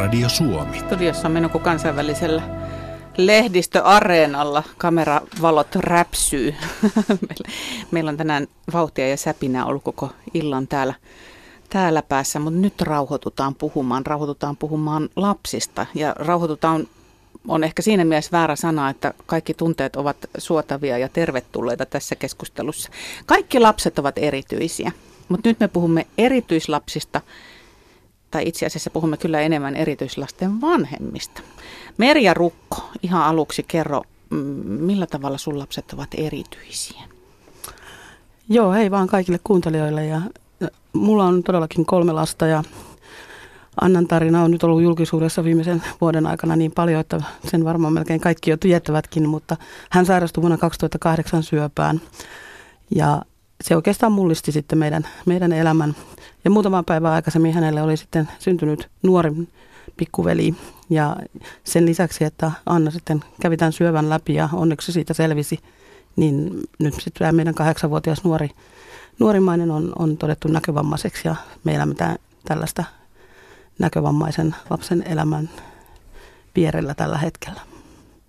Yleisradio Suomi. Studiossa on mennyt kansainvälisellä lehdistöareenalla. Kameravalot räpsyy. Meillä on tänään vauhtia ja säpinää ollut koko illan täällä, täällä päässä, mutta nyt rauhoitutaan puhumaan. Rauhoitutaan puhumaan lapsista ja rauhoitutaan on ehkä siinä mielessä väärä sana, että kaikki tunteet ovat suotavia ja tervetulleita tässä keskustelussa. Kaikki lapset ovat erityisiä, mutta nyt me puhumme erityislapsista, tai itse asiassa puhumme kyllä enemmän erityislasten vanhemmista. Merja Rukko, ihan aluksi kerro, mm, millä tavalla sun lapset ovat erityisiä? Joo, hei vaan kaikille kuuntelijoille. Ja mulla on todellakin kolme lasta ja Annan tarina on nyt ollut julkisuudessa viimeisen vuoden aikana niin paljon, että sen varmaan melkein kaikki jo tietävätkin, mutta hän sairastui vuonna 2008 syöpään ja se oikeastaan mullisti sitten meidän, meidän elämän. Ja muutama päivä aikaisemmin hänelle oli sitten syntynyt nuori pikkuveli ja sen lisäksi, että Anna sitten kävi tämän syövän läpi ja onneksi siitä selvisi, niin nyt sitten tämä meidän kahdeksanvuotias nuori, nuorimainen on, on todettu näkövammaiseksi ja me elämme tällaista näkövammaisen lapsen elämän vierellä tällä hetkellä.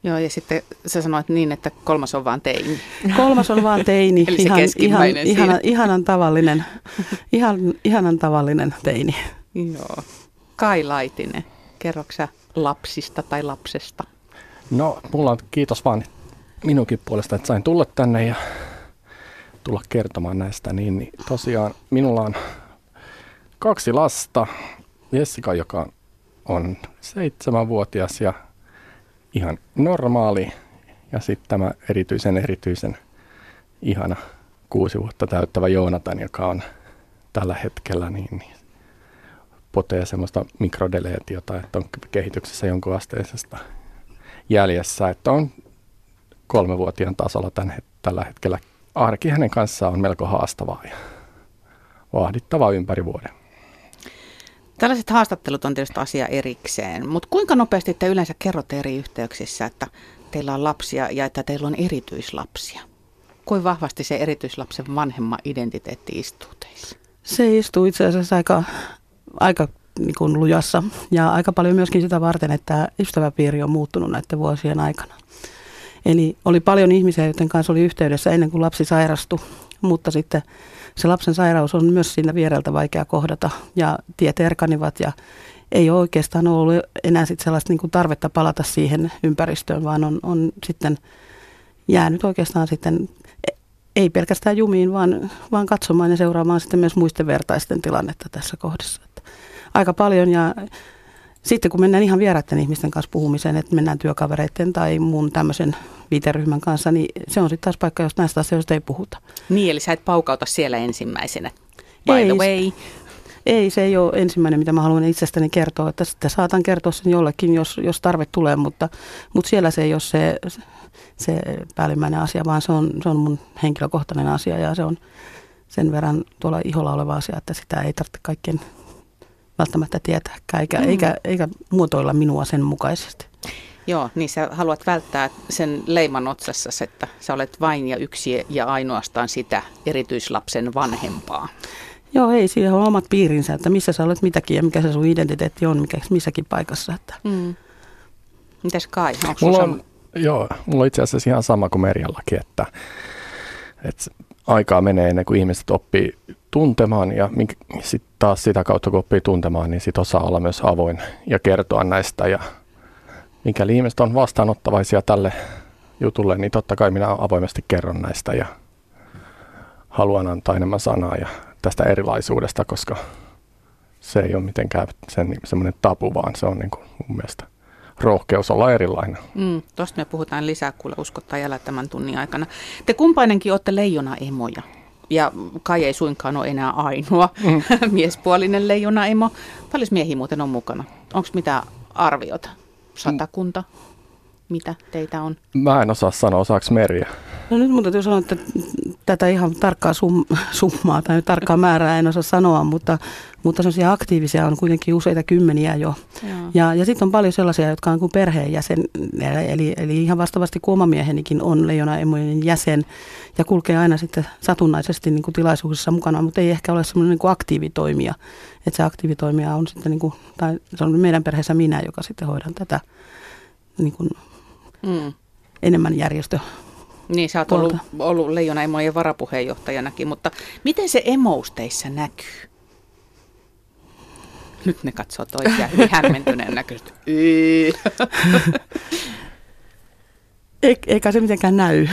Joo, ja sitten sä sanoit niin, että kolmas on vaan teini. Kolmas on vaan teini, Eli ihan, ihan, ihana, ihanan, tavallinen, ihan, ihanan tavallinen teini. Joo. Kai Laitinen, kerroksä lapsista tai lapsesta? No, mulla on kiitos vaan minunkin puolesta, että sain tulla tänne ja tulla kertomaan näistä. Niin, niin tosiaan minulla on kaksi lasta Jessica, joka on seitsemänvuotias ja ihan normaali. Ja sitten tämä erityisen erityisen ihana kuusi vuotta täyttävä Joonatan, joka on tällä hetkellä niin, niin potee semmoista mikrodeleetiota, että on kehityksessä jonkun asteisesta jäljessä, että on kolmevuotiaan tasolla tämän, tällä hetkellä. Arki hänen kanssaan on melko haastavaa ja vahdittavaa ympäri vuoden. Tällaiset haastattelut on tietysti asia erikseen, mutta kuinka nopeasti te yleensä kerrotte eri yhteyksissä, että teillä on lapsia ja että teillä on erityislapsia? Kuinka vahvasti se erityislapsen vanhemma identiteetti istuu teissä? Se istuu itse asiassa aika, aika niin kuin lujassa ja aika paljon myöskin sitä varten, että ystäväpiiri on muuttunut näiden vuosien aikana. Eli oli paljon ihmisiä, joiden kanssa oli yhteydessä ennen kuin lapsi sairastui, mutta sitten se lapsen sairaus on myös siinä viereltä vaikea kohdata ja tiet erkanivat ja ei ole oikeastaan ollut enää sit sellaista niin kuin tarvetta palata siihen ympäristöön, vaan on, on sitten jäänyt oikeastaan sitten ei pelkästään jumiin, vaan, vaan katsomaan ja seuraamaan sitten myös muisten vertaisten tilannetta tässä kohdassa. Että aika paljon ja sitten kun mennään ihan vieraiden ihmisten kanssa puhumiseen, että mennään työkavereiden tai muun tämmöisen viiteryhmän kanssa, niin se on sitten taas paikka, jos näistä asioista ei puhuta. Niin, eli sä et paukauta siellä ensimmäisenä, by ei, the way. Ei, se ei ole ensimmäinen, mitä mä haluan itsestäni kertoa, että sitten saatan kertoa sen jollekin, jos, jos tarve tulee, mutta, mutta siellä se ei ole se, se päällimmäinen asia, vaan se on, se on mun henkilökohtainen asia ja se on sen verran tuolla iholla oleva asia, että sitä ei tarvitse kaikkien välttämättä tietääkään, eikä, mm. eikä, eikä muotoilla minua sen mukaisesti. Joo, niin sä haluat välttää sen leiman otsassa, että sä olet vain ja yksi ja ainoastaan sitä erityislapsen vanhempaa. Joo, ei, siihen on omat piirinsä, että missä sä olet mitäkin ja mikä se sun identiteetti on mikä, missäkin paikassa. Että. Mm. Mitäs Kai, onko mulla on, Joo, mulla on itse asiassa ihan sama kuin Merjallakin, että, että aikaa menee ennen kuin ihmiset oppii tuntemaan ja sitten taas sitä kautta kun oppii tuntemaan, niin sitten osaa olla myös avoin ja kertoa näistä. Ja mikäli ihmiset on vastaanottavaisia tälle jutulle, niin totta kai minä avoimesti kerron näistä ja haluan antaa enemmän sanaa ja tästä erilaisuudesta, koska se ei ole mitenkään sen semmoinen tabu, vaan se on niin kuin mun mielestä rohkeus olla erilainen. Mm, Tuosta me puhutaan lisää kuule uskottaa jäljellä tämän tunnin aikana. Te kumpainenkin olette leijona-emoja ja Kai ei suinkaan ole enää ainoa mm. miespuolinen leijona-emo. Paljon miehiä muuten on mukana? Onko mitä arviota? Satakunta? Mitä teitä on? Mä en osaa sanoa, osaako Merja? No nyt mun täytyy sanoa, että tätä ihan tarkkaa sum, summaa tai tarkkaa määrää en osaa sanoa, mutta, mutta sellaisia aktiivisia on kuitenkin useita kymmeniä jo. Joo. Ja, ja sitten on paljon sellaisia, jotka on kuin perheenjäsen, eli, eli ihan vastaavasti kuin oma miehenikin on leijonaemojen jäsen ja kulkee aina sitten satunnaisesti niin kuin tilaisuuksissa mukana, mutta ei ehkä ole semmoinen niin kuin aktiivitoimija. Että se aktiivitoimija on sitten, niin kuin, tai se on meidän perheessä minä, joka sitten hoidan tätä niin kuin, mm. enemmän järjestö niin, sä oot ollut, ollut Leijona Emojen varapuheenjohtajanakin, mutta miten se emous teissä näkyy? Nyt ne katsoo toisiaan hyvin hämmentyneen näköisesti. Eikä se mitenkään näy.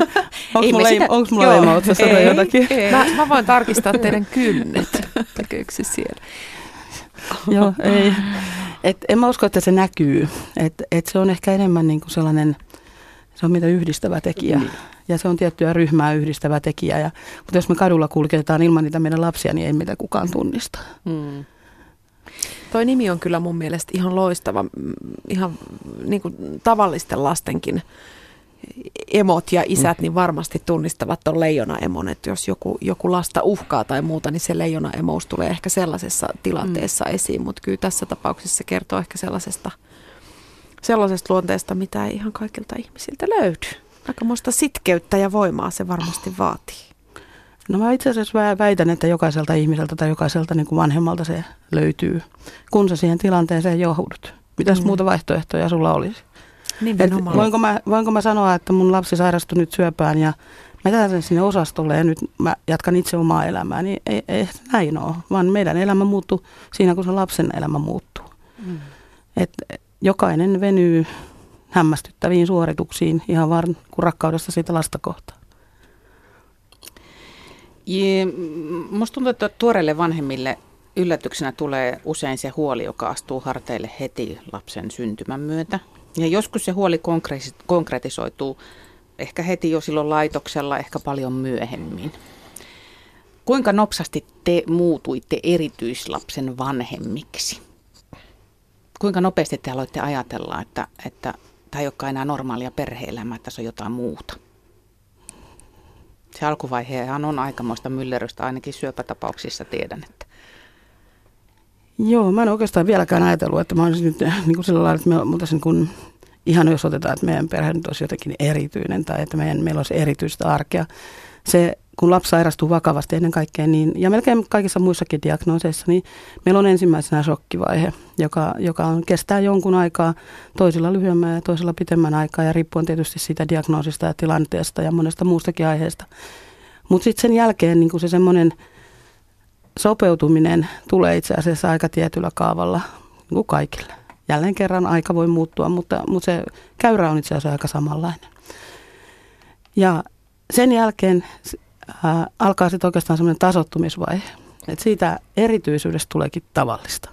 Onko mulla, sitä... onks mulla emoutsessa ei, jotakin? Ei. Mä, mä voin tarkistaa teidän kynnet. Näkyykö se siellä? Joo, ei. Et en mä usko, että se näkyy. Et, et se on ehkä enemmän niin kuin sellainen – se on mitä yhdistävä tekijä. Mm. Ja se on tiettyä ryhmää yhdistävä tekijä. Ja, mutta jos me kadulla kulketaan ilman niitä meidän lapsia, niin ei meitä kukaan tunnista. Mm. Toi nimi on kyllä mun mielestä ihan loistava. Ihan niin kuin tavallisten lastenkin emot ja isät niin varmasti tunnistavat tuon leijona-emon, että jos joku, joku lasta uhkaa tai muuta, niin se leijona-emous tulee ehkä sellaisessa tilanteessa mm. esiin, mutta kyllä tässä tapauksessa se kertoo ehkä sellaisesta – sellaisesta luonteesta, mitä ei ihan kaikilta ihmisiltä löydy. Aikamoista sitkeyttä ja voimaa se varmasti vaatii. No mä itse asiassa väitän, että jokaiselta ihmiseltä tai jokaiselta niin kuin vanhemmalta se löytyy, kun sä siihen tilanteeseen johdut. Mitäs mm. muuta vaihtoehtoja sulla olisi? Et voinko, mä, voinko mä sanoa, että mun lapsi sairastui nyt syöpään ja mä jätän sinne osastolle ja nyt mä jatkan itse omaa elämää, niin ei, ei näin ole, vaan meidän elämä muuttuu siinä, kun se lapsen elämä muuttuu. Mm. Et, jokainen venyy hämmästyttäviin suorituksiin ihan vaan kuin rakkaudesta siitä lasta kohtaan. Minusta tuntuu, että tuoreille vanhemmille yllätyksenä tulee usein se huoli, joka astuu harteille heti lapsen syntymän myötä. Ja joskus se huoli konkretisoituu ehkä heti jo silloin laitoksella, ehkä paljon myöhemmin. Kuinka nopsasti te muutuitte erityislapsen vanhemmiksi? kuinka nopeasti te aloitte ajatella, että, että tämä ei olekaan enää normaalia perhe-elämää, että se on jotain muuta? Se alkuvaihehan on aikamoista myllerrystä, ainakin syöpätapauksissa tiedän, että Joo, mä en oikeastaan vieläkään ajatellut, että mä olisin nyt niin kuin sillä lailla, että me oltaisiin niin ihan jos otetaan, että meidän perhe nyt olisi jotenkin erityinen tai että meidän, meillä olisi erityistä arkea. Se kun lapsi sairastuu vakavasti ennen kaikkea, niin, ja melkein kaikissa muissakin diagnooseissa, niin meillä on ensimmäisenä shokkivaihe, joka, joka on, kestää jonkun aikaa, toisilla lyhyemmän ja toisilla pitemmän aikaa, ja riippuen tietysti siitä diagnoosista ja tilanteesta ja monesta muustakin aiheesta. Mutta sitten sen jälkeen niin se semmoinen sopeutuminen tulee itse asiassa aika tietyllä kaavalla niin kuin kaikille. Jälleen kerran aika voi muuttua, mutta, mutta se käyrä on itse asiassa aika samanlainen. Ja sen jälkeen ää, alkaa sitten oikeastaan semmoinen tasottumisvaihe. että siitä erityisyydestä tuleekin tavallista.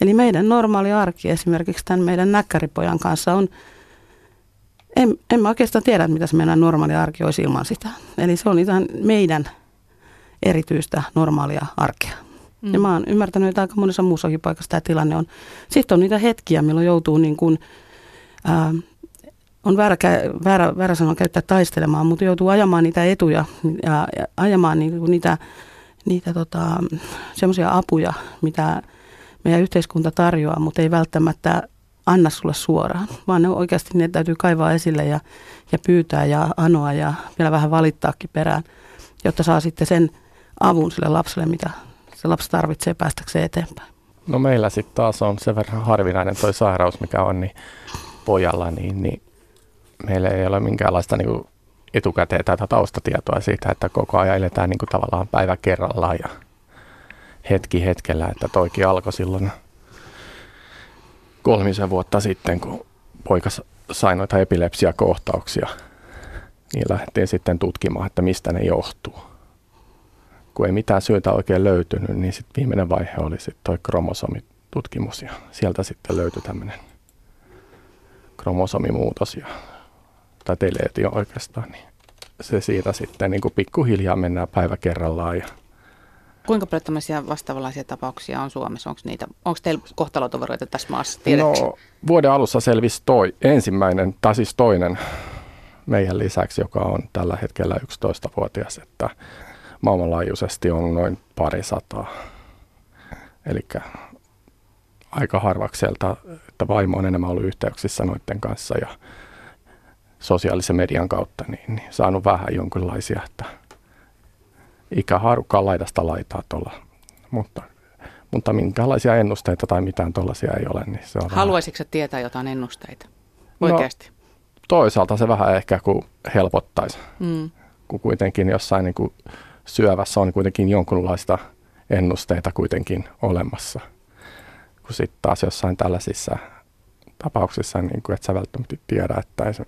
Eli meidän normaali arki esimerkiksi tämän meidän näkkäripojan kanssa on, en, en mä oikeastaan tiedä, mitä se meidän normaali arki olisi ilman sitä. Eli se on ihan meidän erityistä normaalia arkea. Mm. Ja mä oon ymmärtänyt, että aika monessa muussakin paikassa tämä tilanne on. Sitten on niitä hetkiä, milloin joutuu niin kuin, ää, on väärä, väärä, väärä sanoa käyttää taistelemaan, mutta joutuu ajamaan niitä etuja ja, ja ajamaan niinku niitä, niitä tota, semmoisia apuja, mitä meidän yhteiskunta tarjoaa, mutta ei välttämättä anna sulle suoraan, vaan ne oikeasti ne täytyy kaivaa esille ja, ja pyytää ja anoa ja vielä vähän valittaakin perään, jotta saa sitten sen avun sille lapselle, mitä se lapsi tarvitsee päästäkseen eteenpäin. No meillä sitten taas on sen verran harvinainen toi sairaus, mikä on, niin pojalla, niin, niin meillä ei ole minkäänlaista niin etukäteen tätä taustatietoa siitä, että koko ajan eletään niin kuin tavallaan päivä kerrallaan ja hetki hetkellä, että toikin alkoi silloin kolmisen vuotta sitten, kun poika sai noita epilepsiakohtauksia, niin lähdettiin sitten tutkimaan, että mistä ne johtuu. Kun ei mitään syytä oikein löytynyt, niin sitten viimeinen vaihe oli sitten toi kromosomitutkimus ja sieltä sitten löytyi tämmöinen kromosomimuutos ja tai teleetio oikeastaan, niin se siitä sitten niin kuin pikkuhiljaa mennään päivä kerrallaan ja Kuinka paljon tämmöisiä vastaavanlaisia tapauksia on Suomessa? Onko niitä, onko teillä kohtalotoveroita tässä maassa? Tiedätkö? No, vuoden alussa selvisi toi, ensimmäinen, tai siis toinen meidän lisäksi, joka on tällä hetkellä 11-vuotias, että maailmanlaajuisesti on noin pari sataa. Eli aika harvakselta, että vaimo on enemmän ollut yhteyksissä noiden kanssa ja sosiaalisen median kautta niin, niin saanut vähän jonkinlaisia, että ikähaarukkaa laidasta laitaa tuolla, mutta, mutta minkälaisia ennusteita tai mitään tuollaisia ei ole. Niin se on Haluaisitko vähän... tietää jotain ennusteita? Oikeasti? No, toisaalta se vähän ehkä kuin helpottaisi, mm. kun kuitenkin jossain niin kuin syövässä on kuitenkin jonkunlaista ennusteita kuitenkin olemassa. Kun sitten taas jossain tällaisissa tapauksissa, niin kuin et sä välttämättä tiedä, että ei se,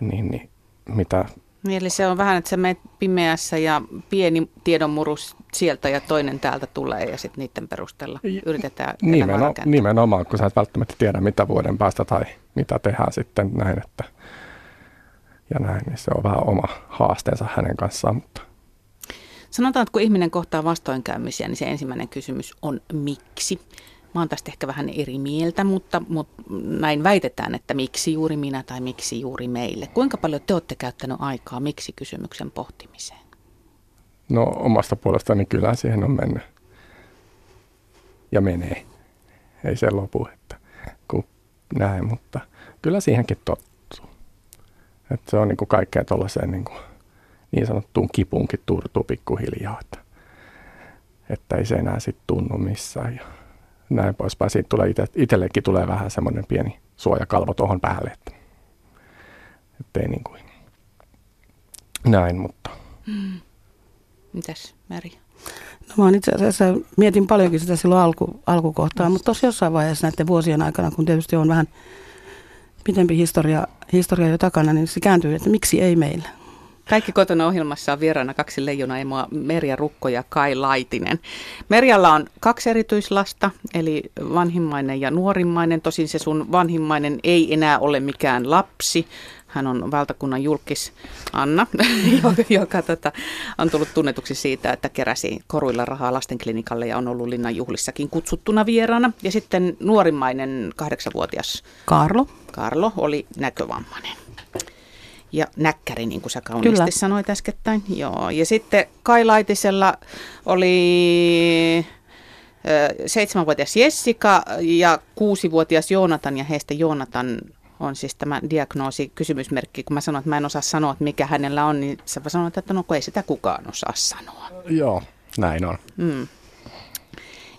niin, niin, mitä niin, eli se on vähän, että sä menet pimeässä ja pieni tiedonmurus sieltä ja toinen täältä tulee ja sitten niiden perusteella yritetään Nimeno, Nimenomaan, kun sä et välttämättä tiedä mitä vuoden päästä tai mitä tehdään sitten näin, että ja näin, niin se on vähän oma haasteensa hänen kanssaan. Mutta. Sanotaan, että kun ihminen kohtaa vastoinkäymisiä, niin se ensimmäinen kysymys on miksi. Mä oon tästä ehkä vähän eri mieltä, mutta, mutta näin väitetään, että miksi juuri minä tai miksi juuri meille. Kuinka paljon te olette käyttänyt aikaa miksi-kysymyksen pohtimiseen? No omasta puolestani kyllä siihen on mennyt. Ja menee. Ei se lopu, että kun näin, mutta kyllä siihenkin tottuu. Että se on niin kuin kaikkea tuollaiseen niin, kuin niin sanottuun kipunkin turtuu pikkuhiljaa, että, että ei se enää sitten tunnu missään. Ja näin poispäin. Siitä tulee ite, itsellekin tulee vähän semmoinen pieni suojakalvo tuohon päälle, että ettei niin kuin näin, mutta. Mm. Mitäs Meri? No mä itse asiassa mietin paljonkin sitä silloin alku, alkukohtaa, mutta tuossa jossain vaiheessa näiden vuosien aikana, kun tietysti on vähän pitempi historia, historia jo takana, niin se kääntyy, että miksi ei meillä. Kaikki kotona ohjelmassa on vieraana kaksi leijonaemoa, Merja Rukko ja Kai Laitinen. Merjalla on kaksi erityislasta, eli vanhimmainen ja nuorimmainen. Tosin se sun vanhimmainen ei enää ole mikään lapsi. Hän on valtakunnan julkis Anna, joka tota, on tullut tunnetuksi siitä, että keräsi koruilla rahaa lastenklinikalle ja on ollut linnan juhlissakin kutsuttuna vieraana. Ja sitten nuorimmainen kahdeksanvuotias Karlo. Karlo oli näkövammainen ja näkkäri, niin kuin sä kauniisti Kyllä. sanoit äskettäin. Joo. Ja sitten Kai Laitisella oli seitsemänvuotias Jessica ja kuusivuotias Joonatan ja heistä Joonatan on siis tämä diagnoosi kysymysmerkki. Kun mä sanoin, että mä en osaa sanoa, että mikä hänellä on, niin sä sanoit, että no kun ei sitä kukaan osaa sanoa. Joo, näin on. Mm.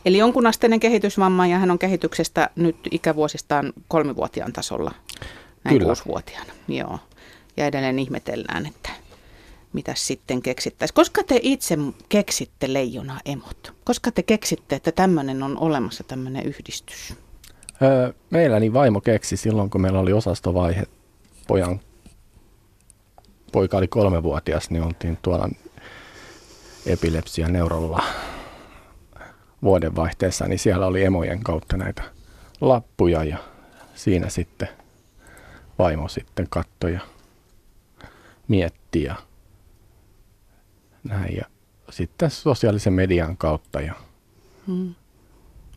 Eli jonkunasteinen kehitysvamma ja hän on kehityksestä nyt ikävuosistaan kolmivuotiaan tasolla, näin Kyllä. kuusivuotiaana. Joo ja edelleen ihmetellään, että mitä sitten keksittäisiin. Koska te itse keksitte leijona emot? Koska te keksitte, että tämmöinen on olemassa tämmöinen yhdistys? Öö, meilläni vaimo keksi silloin, kun meillä oli osastovaihe. Pojan, poika oli kolmevuotias, niin oltiin tuolla epilepsia neurolla vuodenvaihteessa, niin siellä oli emojen kautta näitä lappuja ja siinä sitten vaimo sitten kattoi ja mietti ja näin. Ja sitten sosiaalisen median kautta. Ja. Hmm.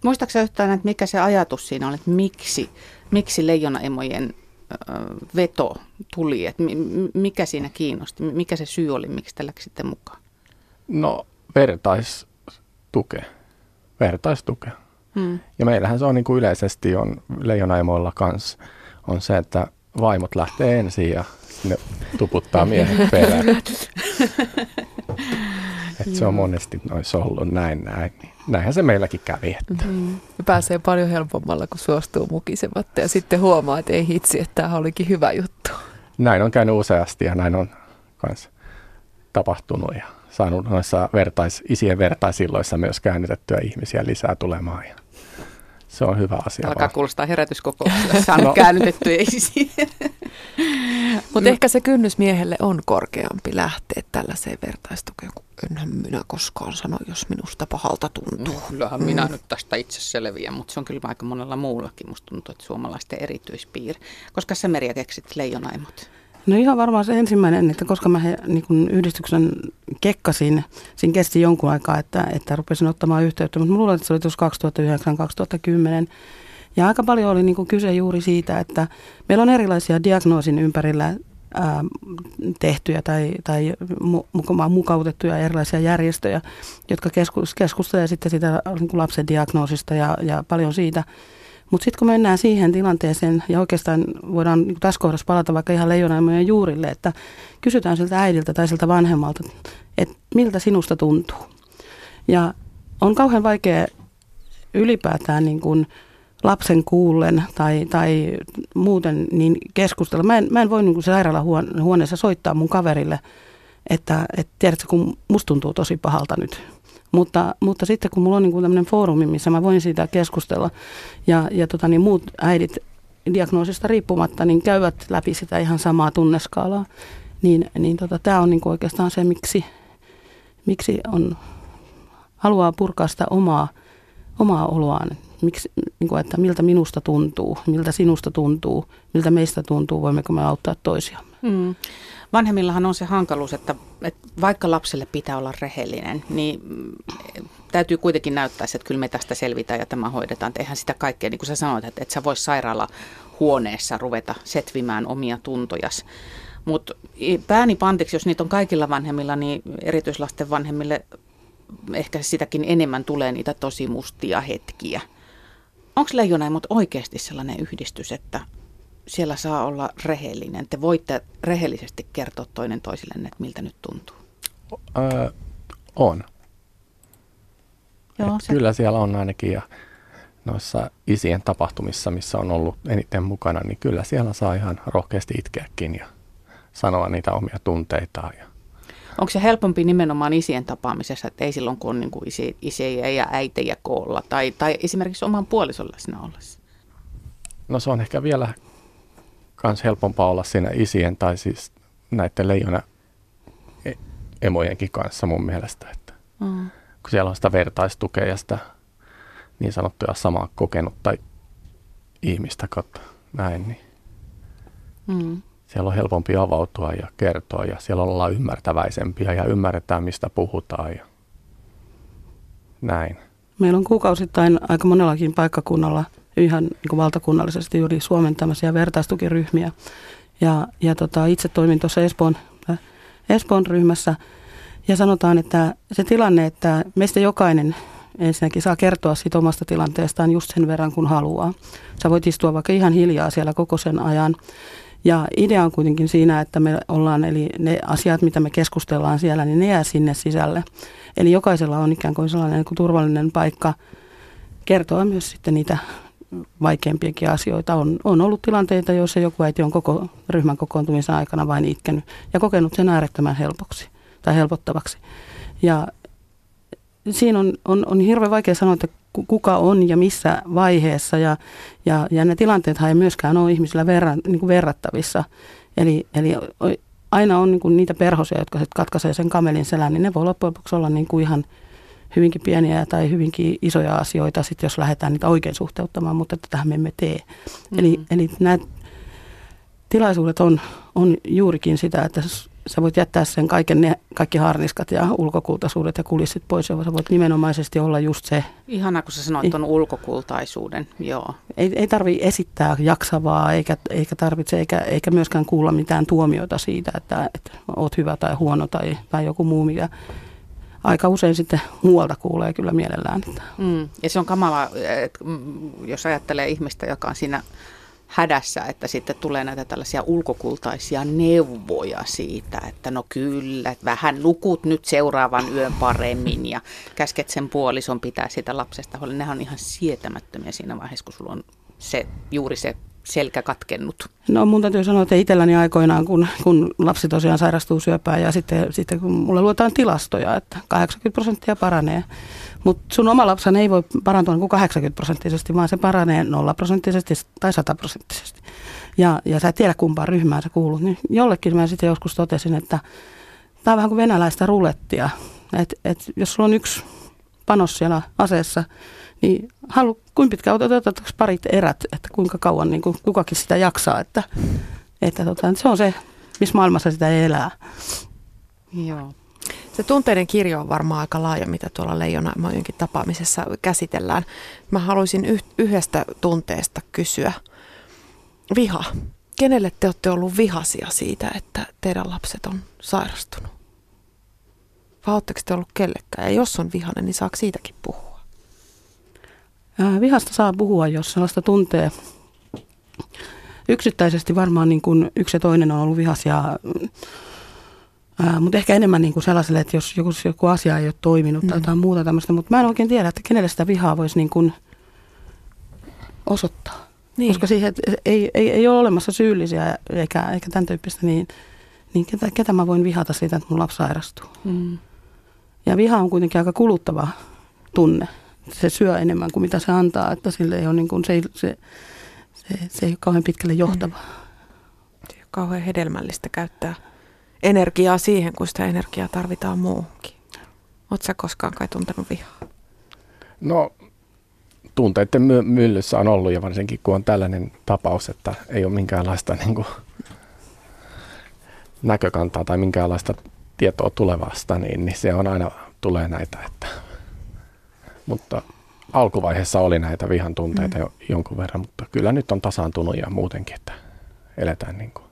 Muistaaksä yhtään, että mikä se ajatus siinä on, että miksi, miksi leijonaemojen veto tuli, että mikä siinä kiinnosti, mikä se syy oli, miksi tällä sitten mukaan? No vertaistuke, vertaistuke. Hmm. Ja meillähän se on niin kuin yleisesti on leijonaemoilla kanssa, on se, että vaimot lähtee ensin ja ne tuputtaa miehen perään. Et se on monesti noissa ollut näin, näin. Näinhän se meilläkin kävi. Että. Mm-hmm. Pääsee paljon helpommalla, kun suostuu mukisematta ja sitten huomaa, että ei hitsi, että tämä olikin hyvä juttu. Näin on käynyt useasti ja näin on myös tapahtunut ja saanut noissa vertais, isien vertaisilloissa myös käännetettyä ihmisiä lisää tulemaan. Ja se on hyvä asia. Alkaa vaan. kuulostaa herätyskokouksessa no. käännytettyjä isiä. Mutta ehkä se kynnys miehelle on korkeampi lähteä tällaiseen vertaistukeen, kun enhän minä koskaan sano, jos minusta pahalta tuntuu. No, kyllähän mm. minä nyt tästä itse selviän, mutta se on kyllä aika monella muullakin. Musta tuntuu, että suomalaisten erityispiiri. Koska sä Merja keksit leijonaimot? No ihan varmaan se ensimmäinen, että koska mä he, niin kun yhdistyksen kekkasin, siinä kesti jonkun aikaa, että, että rupesin ottamaan yhteyttä, mutta luulen, että se oli tuossa 2009-2010. Ja aika paljon oli niin kyse juuri siitä, että meillä on erilaisia diagnoosin ympärillä ää, tehtyjä tai, tai mukautettuja erilaisia järjestöjä, jotka keskustelevat sitten sitä niin lapsen diagnoosista ja, ja paljon siitä. Mutta sitten kun mennään siihen tilanteeseen, ja oikeastaan voidaan niin tässä kohdassa palata vaikka ihan leijonaimojen juurille, että kysytään siltä äidiltä tai siltä vanhemmalta, että miltä sinusta tuntuu. Ja on kauhean vaikea ylipäätään niin kuin lapsen kuullen tai, tai muuten niin keskustella. Mä en, mä en voi niin sairaalahuoneessa soittaa mun kaverille, että, että tiedätkö, kun musta tuntuu tosi pahalta nyt. Mutta, mutta sitten kun mulla on niin tämmöinen foorumi, missä mä voin siitä keskustella ja, ja tota, niin muut äidit diagnoosista riippumatta niin käyvät läpi sitä ihan samaa tunneskaalaa, niin, niin tota, tämä on niin oikeastaan se, miksi, miksi on, haluaa purkaa sitä omaa, omaa oloaan miksi, niin kuin, että miltä minusta tuntuu, miltä sinusta tuntuu, miltä meistä tuntuu, voimmeko me auttaa toisiamme. Mm. Vanhemmillahan on se hankaluus, että, että vaikka lapselle pitää olla rehellinen, niin mm, täytyy kuitenkin näyttää että kyllä me tästä selvitään ja tämä hoidetaan. Eihän sitä kaikkea, niin kuin sä sanoit, että, että sä vois sairaalahuoneessa ruveta setvimään omia tuntojas. Mutta pääni pantiksi, jos niitä on kaikilla vanhemmilla, niin erityislasten vanhemmille ehkä sitäkin enemmän tulee niitä tosi mustia hetkiä onko Leijonaimot oikeasti sellainen yhdistys, että siellä saa olla rehellinen? Te voitte rehellisesti kertoa toinen toisille, että miltä nyt tuntuu. Öö, on. Joo, se... Kyllä siellä on ainakin ja noissa isien tapahtumissa, missä on ollut eniten mukana, niin kyllä siellä saa ihan rohkeasti itkeäkin ja sanoa niitä omia tunteitaan ja Onko se helpompi nimenomaan isien tapaamisessa, että ei silloin kun on niin kuin isi, isiä ja äitejä koolla tai, tai esimerkiksi oman puolison läsnä ollessa? No se on ehkä vielä kans helpompaa olla siinä isien tai siis näiden leijona e, emojenkin kanssa mun mielestä. Että mm. Kun siellä on sitä vertaistukea ja sitä niin sanottuja samaa kokenutta ihmistä kautta näin, niin mm siellä on helpompi avautua ja kertoa ja siellä ollaan ymmärtäväisempiä ja ymmärretään, mistä puhutaan ja näin. Meillä on kuukausittain aika monellakin paikkakunnalla ihan niin kuin valtakunnallisesti juuri Suomen tämmöisiä vertaistukiryhmiä. Ja, ja tota, itse toimin tuossa Espoon, äh, Espoon ryhmässä ja sanotaan, että se tilanne, että meistä jokainen ensinnäkin saa kertoa siitä omasta tilanteestaan just sen verran, kun haluaa. Sä voit istua vaikka ihan hiljaa siellä koko sen ajan ja idea on kuitenkin siinä, että me ollaan, eli ne asiat, mitä me keskustellaan siellä, niin ne jää sinne sisälle. Eli jokaisella on ikään kuin sellainen niin kuin turvallinen paikka kertoa myös sitten niitä vaikeampiakin asioita. On, on ollut tilanteita, joissa joku äiti on koko ryhmän kokoontumisen aikana vain itkenyt ja kokenut sen äärettömän helpoksi tai helpottavaksi. Ja siinä on, on, on hirveän vaikea sanoa, että kuka on ja missä vaiheessa. Ja, ja, ja ne tilanteethan ei myöskään ole ihmisillä verran, niin kuin verrattavissa. Eli, eli aina on niin kuin niitä perhosia, jotka sitten katkaisee sen kamelin selän, niin ne voi loppujen lopuksi olla niin kuin ihan hyvinkin pieniä tai hyvinkin isoja asioita, sit jos lähdetään niitä oikein suhteuttamaan, mutta tätähän me emme tee. Mm-hmm. Eli, eli nämä tilaisuudet on, on juurikin sitä, että sä voit jättää sen kaiken ne, kaikki harniskat ja ulkokultaisuudet ja kulissit pois, ja sä voit nimenomaisesti olla just se. Ihana, kun sä sanoit tuon ulkokultaisuuden, joo. Ei, ei tarvi esittää jaksavaa, eikä, eikä tarvitse, eikä, eikä myöskään kuulla mitään tuomiota siitä, että, että oot hyvä tai huono tai, tai joku muu, mikä aika usein sitten muualta kuulee kyllä mielellään. Mm, ja se on kamala, että mm, jos ajattelee ihmistä, joka on siinä hädässä, että sitten tulee näitä tällaisia ulkokultaisia neuvoja siitä, että no kyllä, että vähän nukut nyt seuraavan yön paremmin ja käsket sen puolison pitää sitä lapsesta huolta. Nehän on ihan sietämättömiä siinä vaiheessa, kun sulla on se, juuri se selkä katkennut? No mun täytyy sanoa, että itselläni aikoinaan, kun, kun lapsi tosiaan sairastuu syöpään ja sitten, sitten kun mulle luetaan tilastoja, että 80 prosenttia paranee. Mutta sun oma lapsen ei voi parantua niin 80 prosenttisesti, vaan se paranee 0 prosenttisesti tai 100 prosenttisesti. Ja, ja sä et tiedä kumpaan ryhmään sä kuulut. Niin jollekin mä sitten joskus totesin, että tämä on vähän kuin venäläistä rulettia. Että et jos sulla on yksi panos siellä aseessa, niin halu, kuinka pitkään otetaanko parit erät, että kuinka kauan niin kuin kukakin sitä jaksaa, että, että tota, se on se missä maailmassa sitä elää. Joo. Se tunteiden kirjo on varmaan aika laaja, mitä tuolla Leijona Emojenkin tapaamisessa käsitellään. Mä haluaisin yh- yhdestä tunteesta kysyä. Viha. Kenelle te olette ollut vihasia siitä, että teidän lapset on sairastunut? Vai oletteko te ollut kellekään? Ja jos on vihainen, niin saako siitäkin puhua? Ää, Vihasta saa puhua, jos sellaista tuntee. Yksittäisesti varmaan niin kuin yksi ja toinen on ollut vihaisia, ää, mutta ehkä enemmän niin kuin sellaiselle, että jos joku, joku asia ei ole toiminut tai Mm. jotain muuta tämmöistä. Mutta mä en oikein tiedä, että kenelle sitä vihaa voisi niin kuin osoittaa. Niin. Koska siihen ei, ei, ei ole olemassa syyllisiä eikä, eikä tämän tyyppistä, niin, niin ketä, ketä mä voin vihata siitä, että mun lapsi sairastuu. Mm. Ja viha on kuitenkin aika kuluttava tunne. Se syö enemmän kuin mitä se antaa, että sille ei ole niin kuin, se, ei, se, se, se ei ole kauhean pitkälle johtava. Se ei ole kauhean hedelmällistä käyttää energiaa siihen, kun sitä energiaa tarvitaan muuhunkin. Oletko sä koskaan kai tuntenut vihaa? No tunteiden my- myllyssä on ollut ja varsinkin kun on tällainen tapaus, että ei ole minkäänlaista niin kuin, näkökantaa tai minkäänlaista tietoa tulevasta, niin, niin se on aina tulee näitä. Että, mutta alkuvaiheessa oli näitä vihan tunteita jo jonkun verran, mutta kyllä nyt on tasaantunut ja muutenkin, että eletään niin kuin.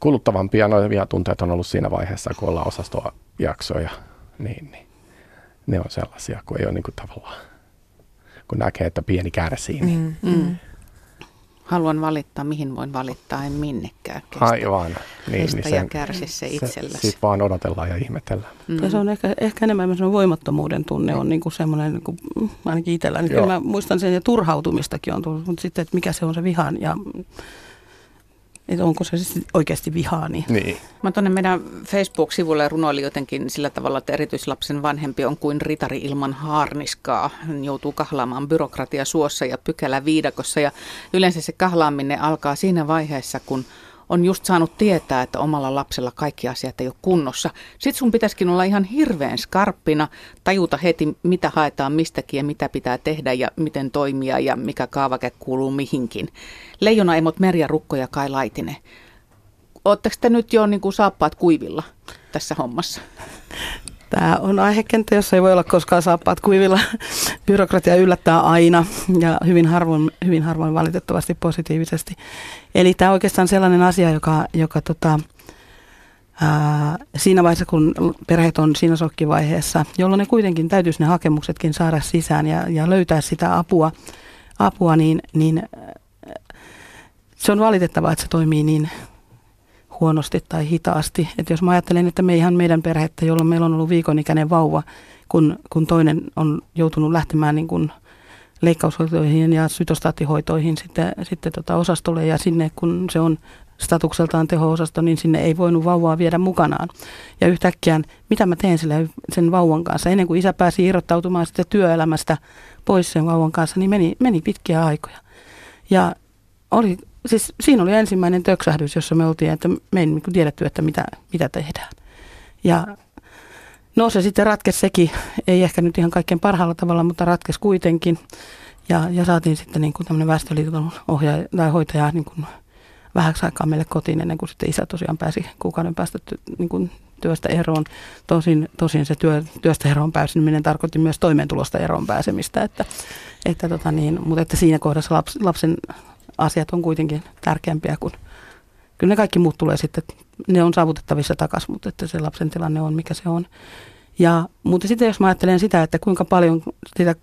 Kuluttavampia noita vihatunteet on ollut siinä vaiheessa, kun ollaan osastojaksoja, niin, niin ne on sellaisia, kun ei ole niin kuin tavallaan, kun näkee, että pieni kärsii. Niin. Mm. Mm. Haluan valittaa, mihin voin valittaa, en minnekään. Kestä, Aivan. Niin, kestä niin ja kärsi se itsellesi. Sitten vaan odotellaan ja ihmetellään. Mm. Ja se on ehkä, ehkä enemmän semmoinen voimattomuuden tunne on niin kuin semmoinen, niin kuin, ainakin itselläni. Kyllä Joo. mä muistan sen ja turhautumistakin on tullut, mutta sitten, että mikä se on se vihan ja että onko se siis oikeasti vihaa, niin Niin. Mä tuonne meidän Facebook-sivulle runoilin jotenkin sillä tavalla, että erityislapsen vanhempi on kuin ritari ilman haarniskaa. Hän joutuu kahlaamaan byrokratia suossa ja pykälä viidakossa ja yleensä se kahlaaminen alkaa siinä vaiheessa, kun on just saanut tietää, että omalla lapsella kaikki asiat ei ole kunnossa. Sitten sun pitäisikin olla ihan hirveän skarppina, tajuta heti, mitä haetaan mistäkin ja mitä pitää tehdä ja miten toimia ja mikä kaavake kuuluu mihinkin. Leijonaemot Merja Rukko ja Kai Laitinen. Oletteko te nyt jo niin kuin saappaat kuivilla tässä hommassa? Tämä on aihekenttä, jossa ei voi olla koskaan saappaat kuivilla. Byrokratia yllättää aina ja hyvin harvoin, hyvin harvoin valitettavasti positiivisesti. Eli tämä on oikeastaan sellainen asia, joka, joka tota, ää, siinä vaiheessa, kun perheet on siinä sokkivaiheessa, jolloin ne kuitenkin täytyisi ne hakemuksetkin saada sisään ja, ja löytää sitä apua, apua niin, niin se on valitettavaa, että se toimii niin huonosti tai hitaasti. Et jos mä ajattelen, että me ihan meidän perhettä, jolloin meillä on ollut viikon ikäinen vauva, kun, kun toinen on joutunut lähtemään niin kuin leikkaushoitoihin ja sytostaattihoitoihin sitten, sitten tota osastolle ja sinne, kun se on statukseltaan teho-osasto, niin sinne ei voinut vauvaa viedä mukanaan. Ja yhtäkkiä, mitä mä teen sille, sen vauvan kanssa, ennen kuin isä pääsi irrottautumaan sitten työelämästä pois sen vauvan kanssa, niin meni, meni pitkiä aikoja. Ja oli, siis siinä oli ensimmäinen töksähdys, jossa me oltiin, että me ei niin kuin tiedetty, että mitä, mitä tehdään. Ja no se sitten ratkesi sekin, ei ehkä nyt ihan kaikkein parhaalla tavalla, mutta ratkesi kuitenkin. Ja, ja saatiin sitten niin kuin tämmöinen väestöliiton ohjaaja tai hoitaja niin kuin vähäksi aikaa meille kotiin ennen kuin sitten isä tosiaan pääsi kuukauden päästä ty, niin kuin työstä eroon. Tosin, tosin se työ, työstä eroon pääseminen tarkoitti myös toimeentulosta eroon pääsemistä, että, että tota niin, mutta että siinä kohdassa laps, lapsen asiat on kuitenkin tärkeämpiä kuin, kyllä ne kaikki muut tulee sitten, ne on saavutettavissa takaisin, mutta että se lapsen tilanne on mikä se on. Ja, mutta sitten jos mä ajattelen sitä, että kuinka paljon sitä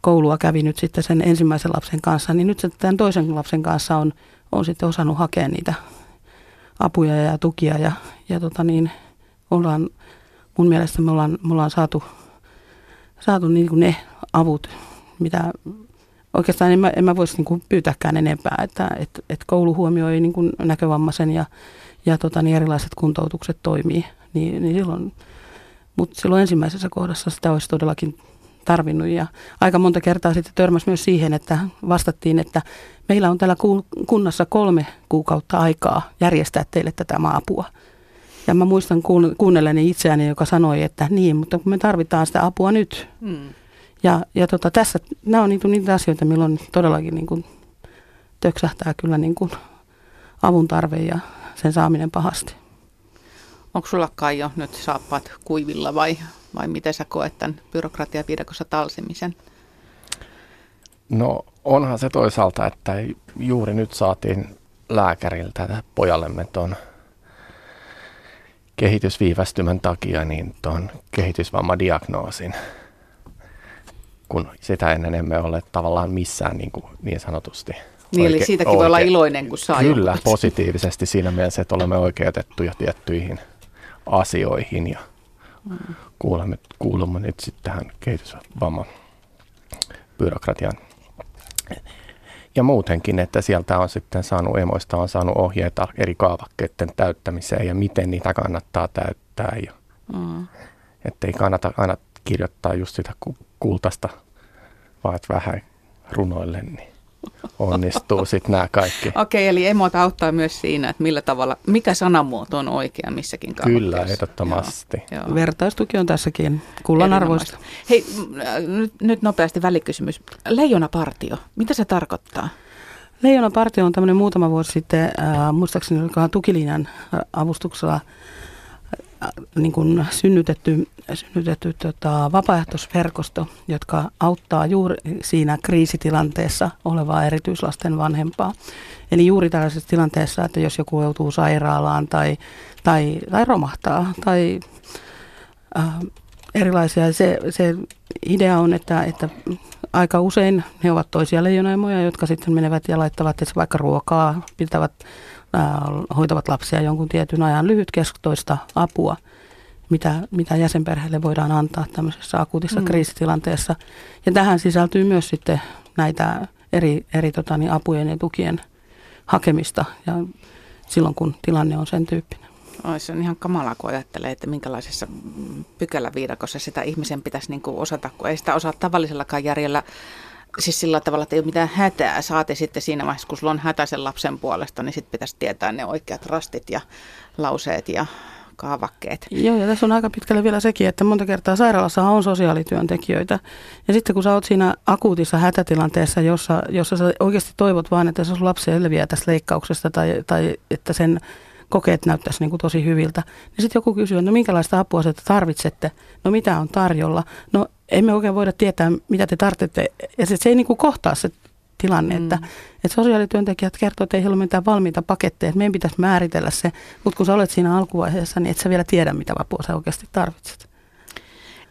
koulua kävi nyt sitten sen ensimmäisen lapsen kanssa, niin nyt tämän toisen lapsen kanssa on, on sitten osannut hakea niitä apuja ja tukia ja, ja tota niin, ollaan, mun mielestä me ollaan, me ollaan saatu, saatu niin kuin ne avut, mitä oikeastaan en mä, en mä voisi niin pyytääkään enempää, että et, et koulu huomioi niin kuin näkövammaisen ja, ja tota, niin erilaiset kuntoutukset toimii, niin, niin silloin, mutta silloin ensimmäisessä kohdassa sitä olisi todellakin tarvinnut ja aika monta kertaa sitten törmäsi myös siihen, että vastattiin, että meillä on täällä kunnassa kolme kuukautta aikaa järjestää teille tätä apua. Ja mä muistan kuunnelleni itseäni, joka sanoi, että niin, mutta kun me tarvitaan sitä apua nyt. Hmm. Ja, ja tota, tässä, nämä on niitä, niitä asioita, milloin todellakin niin kuin töksähtää kyllä niin kuin avun tarve ja, sen saaminen pahasti. Onko sulla jo nyt saappaat kuivilla vai, vai miten sä koet tämän byrokratiaviidakossa talsimisen? No onhan se toisaalta, että juuri nyt saatiin lääkäriltä pojallemme tuon kehitysviivästymän takia niin tuon kehitysvammadiagnoosin, kun sitä ennen emme ole tavallaan missään niin, kuin, niin sanotusti. Niin, eli siitäkin oike- voi olla iloinen, kun saa Kyllä, jonkun. positiivisesti siinä mielessä, että olemme oikeutettuja tiettyihin asioihin ja mm. kuulemme, kuulumme nyt sitten tähän kehitysvamman byrokratian ja muutenkin, että sieltä on sitten saanut, emoista on saanut ohjeita eri kaavakkeiden täyttämiseen ja miten niitä kannattaa täyttää. Ja, mm. Että ei kannata aina kirjoittaa just sitä kultaista, vaan että vähän runoille, niin onnistuu sitten nämä kaikki. Okei, okay, eli emot auttaa myös siinä, että millä tavalla, mikä sanamuoto on oikea missäkin kaavakkeessa. Kyllä, ehdottomasti. Joo, joo. Vertaistuki on tässäkin kullan arvoista. Hei, nyt, nyt nopeasti välikysymys. Leijonapartio, mitä se tarkoittaa? Leijonapartio on tämmöinen muutama vuosi sitten, äh, muistaakseni olikohan tukilinjan avustuksella niin kuin synnytetty, synnytetty tota, vapaaehtoisverkosto, jotka auttaa juuri siinä kriisitilanteessa olevaa erityislasten vanhempaa. Eli juuri tällaisessa tilanteessa, että jos joku joutuu sairaalaan tai, tai, tai romahtaa tai äh, erilaisia. Se, se idea on, että, että aika usein ne ovat toisia leijonaimoja, jotka sitten menevät ja laittavat vaikka ruokaa, pitävät hoitavat lapsia jonkun tietyn ajan lyhytkestoista apua, mitä, mitä jäsenperheelle voidaan antaa tämmöisessä akuutissa mm. kriisitilanteessa. Ja tähän sisältyy myös sitten näitä eri, eri tota, niin apujen ja tukien hakemista ja silloin, kun tilanne on sen tyyppinen. Oi, se on ihan kamalaa, kun ajattelee, että minkälaisessa pykäläviidakossa sitä ihmisen pitäisi niin kuin osata, kun ei sitä osaa tavallisellakaan järjellä siis sillä tavalla, että ei ole mitään hätää. Saati sitten siinä vaiheessa, kun sulla on hätä sen lapsen puolesta, niin sitten pitäisi tietää ne oikeat rastit ja lauseet ja kaavakkeet. Joo, ja tässä on aika pitkälle vielä sekin, että monta kertaa sairaalassa on sosiaalityöntekijöitä. Ja sitten kun sä oot siinä akuutissa hätätilanteessa, jossa, jossa sä oikeasti toivot vaan, että se sun lapsi selviää tästä leikkauksesta tai, tai että sen kokeet näyttäisi niin kuin tosi hyviltä. Niin sitten joku kysyy, no minkälaista apua te tarvitsette? No mitä on tarjolla? No emme oikein voida tietää, mitä te tarvitsette. Ja se, se ei niin kuin kohtaa se tilanne, mm. että, että sosiaalityöntekijät kertoo, että ei ole mitään valmiita paketteja, että meidän pitäisi määritellä se, mutta kun sä olet siinä alkuvaiheessa, niin et sä vielä tiedä, mitä apua sä oikeasti tarvitset.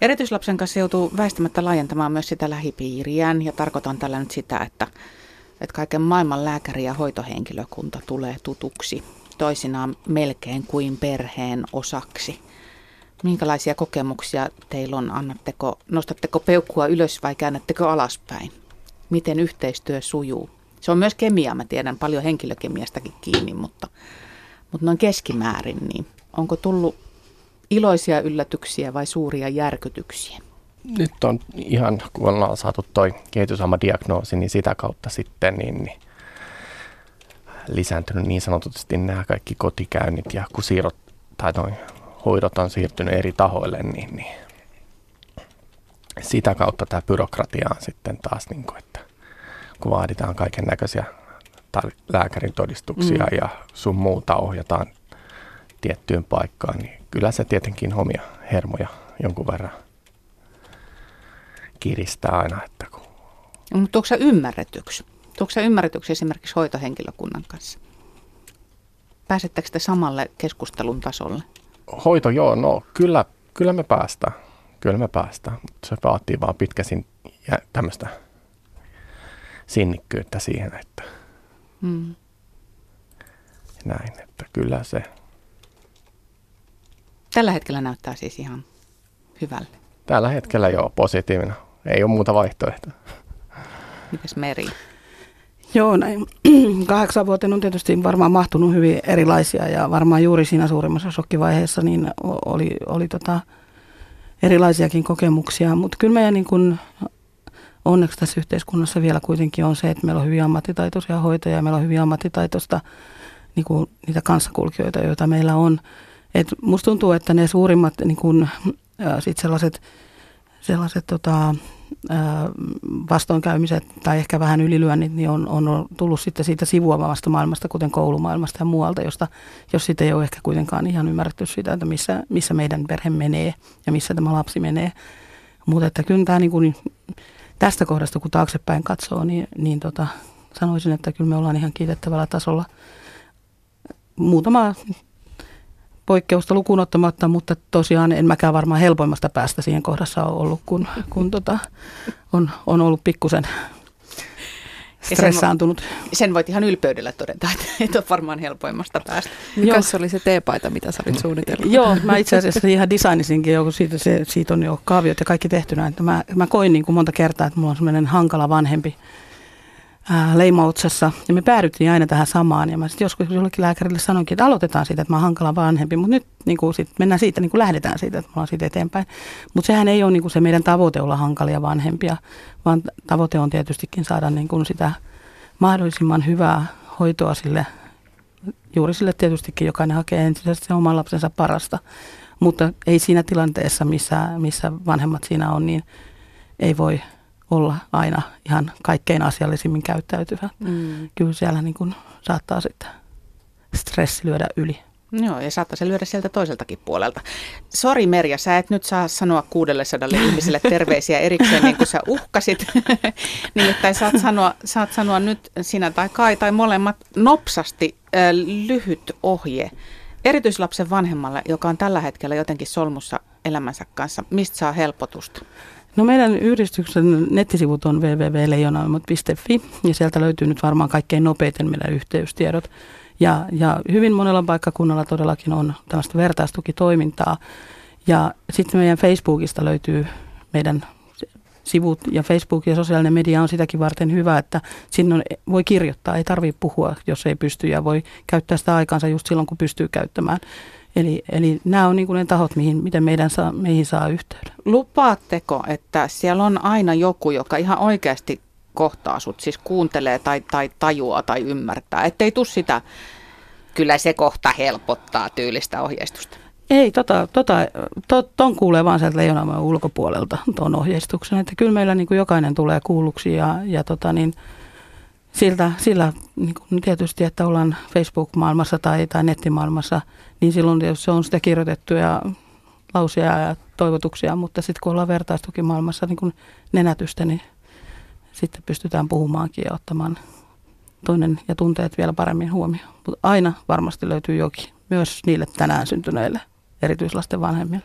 Erityislapsen kanssa joutuu väistämättä laajentamaan myös sitä lähipiiriään ja tarkoitan tällä nyt sitä, että, että kaiken maailman lääkäri ja hoitohenkilökunta tulee tutuksi toisinaan melkein kuin perheen osaksi. Minkälaisia kokemuksia teillä on? Annatteko, nostatteko peukkua ylös vai käännättekö alaspäin? Miten yhteistyö sujuu? Se on myös kemia, mä tiedän paljon henkilökemiastakin kiinni, mutta, mutta noin keskimäärin, niin onko tullut iloisia yllätyksiä vai suuria järkytyksiä? Nyt on ihan, kun ollaan saatu toi diagnoosi, niin sitä kautta sitten niin, niin lisääntynyt niin sanotusti nämä kaikki kotikäynnit ja kun siirrot tai noin hoidot on siirtynyt eri tahoille, niin, niin sitä kautta tämä byrokratia on sitten taas, niin kuin, että kun vaaditaan kaiken näköisiä lääkärin todistuksia mm. ja sun muuta ohjataan tiettyyn paikkaan, niin kyllä se tietenkin omia hermoja jonkun verran kiristää aina. Että kun... Mutta onko se ymmärretyksi? Tuoksi ymmärretyksi esimerkiksi hoitohenkilökunnan kanssa? Pääsettekö te samalle keskustelun tasolle? Hoito, joo, no kyllä, kyllä me päästään. Kyllä me päästään, mutta se vaatii vaan pitkäsin ja tämmöistä sinnikkyyttä siihen, että hmm. näin, että kyllä se. Tällä hetkellä näyttää siis ihan hyvälle. Tällä hetkellä joo, positiivinen. Ei ole muuta vaihtoehtoa. Mites Meri? Joo, näin kahdeksan vuoteen on tietysti varmaan mahtunut hyvin erilaisia ja varmaan juuri siinä suurimmassa shokkivaiheessa niin oli, oli tota erilaisiakin kokemuksia, mutta kyllä meidän niin kuin onneksi tässä yhteiskunnassa vielä kuitenkin on se, että meillä on hyvin ammattitaitoisia hoitajia ja meillä on hyvin ammattitaitoista niin kuin niitä kanssakulkijoita, joita meillä on. Et musta tuntuu, että ne suurimmat niin kuin, sit sellaiset, sellaiset tota, vastoinkäymiset tai ehkä vähän ylilyönnit niin on, on tullut sitten siitä sivuavasta maailmasta, kuten koulumaailmasta ja muualta, josta, jos sitten ei ole ehkä kuitenkaan ihan ymmärretty sitä, että missä, missä meidän perhe menee ja missä tämä lapsi menee. Mutta että kyllä tämä niin kuin, tästä kohdasta, kun taaksepäin katsoo, niin, niin tota, sanoisin, että kyllä me ollaan ihan kiitettävällä tasolla. Muutama poikkeusta lukuun ottamatta, mutta tosiaan en mäkään varmaan helpoimmasta päästä siihen kohdassa ole ollut, kun, kun tota, on, on ollut pikkusen stressaantunut. Sen, sen voit ihan ylpeydellä todeta, että et ole varmaan helpoimmasta päästä. Mikä se oli se teepaita, mitä sä olit suunnitellut? Joo, mä itse asiassa ihan designisinkin, kun siitä, se, siitä on jo kaaviot ja kaikki tehtynä. Että mä, mä koin niin kuin monta kertaa, että mulla on semmoinen hankala vanhempi ää. Ja me päädyttiin aina tähän samaan. Ja mä sitten joskus jollekin lääkärille sanoinkin, että aloitetaan siitä, että mä oon hankala vanhempi. Mutta nyt niin kuin sit mennään siitä, niin kuin lähdetään siitä, että mä oon siitä eteenpäin. Mutta sehän ei ole niin kuin se meidän tavoite olla hankalia vanhempia, vaan tavoite on tietystikin saada niin kuin sitä mahdollisimman hyvää hoitoa sille, juuri sille tietystikin jokainen hakee ensisijaisesti sen oman lapsensa parasta. Mutta ei siinä tilanteessa, missä, missä vanhemmat siinä on, niin ei voi olla aina ihan kaikkein asiallisimmin käyttäytyvä. Mm. Kyllä siellä niin kuin saattaa sitten stressi lyödä yli. Joo, ja saattaa se lyödä sieltä toiseltakin puolelta. Sori Merja, sä et nyt saa sanoa 600 ihmiselle terveisiä erikseen niin kuin sä uhkasit. Nimittäin saat sanoa, saat sanoa nyt sinä tai Kai tai molemmat nopsasti äh, lyhyt ohje erityislapsen vanhemmalle, joka on tällä hetkellä jotenkin solmussa elämänsä kanssa. Mistä saa helpotusta? No meidän yhdistyksen nettisivut on www.leijonaailmat.fi ja sieltä löytyy nyt varmaan kaikkein nopeiten meidän yhteystiedot. Ja, ja hyvin monella paikkakunnalla todellakin on tällaista vertaistukitoimintaa. Ja sitten meidän Facebookista löytyy meidän sivut ja Facebook ja sosiaalinen media on sitäkin varten hyvä, että sinne on, voi kirjoittaa, ei tarvitse puhua, jos ei pysty ja voi käyttää sitä aikansa just silloin, kun pystyy käyttämään. Eli, eli nämä on niin kuin ne tahot, mihin, miten meidän saa, meihin saa yhteyden. Lupaatteko, että siellä on aina joku, joka ihan oikeasti kohtaa sut, siis kuuntelee tai, tai tajuaa tai ymmärtää, ettei tule sitä, kyllä se kohta helpottaa tyylistä ohjeistusta? Ei, tota, tota, to, ton kuulee vaan sieltä leijonamaan ulkopuolelta tuon ohjeistuksen, että kyllä meillä niin kuin jokainen tulee kuulluksi ja, ja tota niin, siltä, sillä niin kuin tietysti, että ollaan Facebook-maailmassa tai, tai nettimaailmassa, niin silloin se on sitä kirjoitettuja lausia ja toivotuksia, mutta sitten kun ollaan vertaistukimaailmassa niin kuin nenätystä, niin sitten pystytään puhumaankin ja ottamaan toinen ja tunteet vielä paremmin huomioon. Mutta aina varmasti löytyy jokin, myös niille tänään syntyneille erityislasten vanhemmille.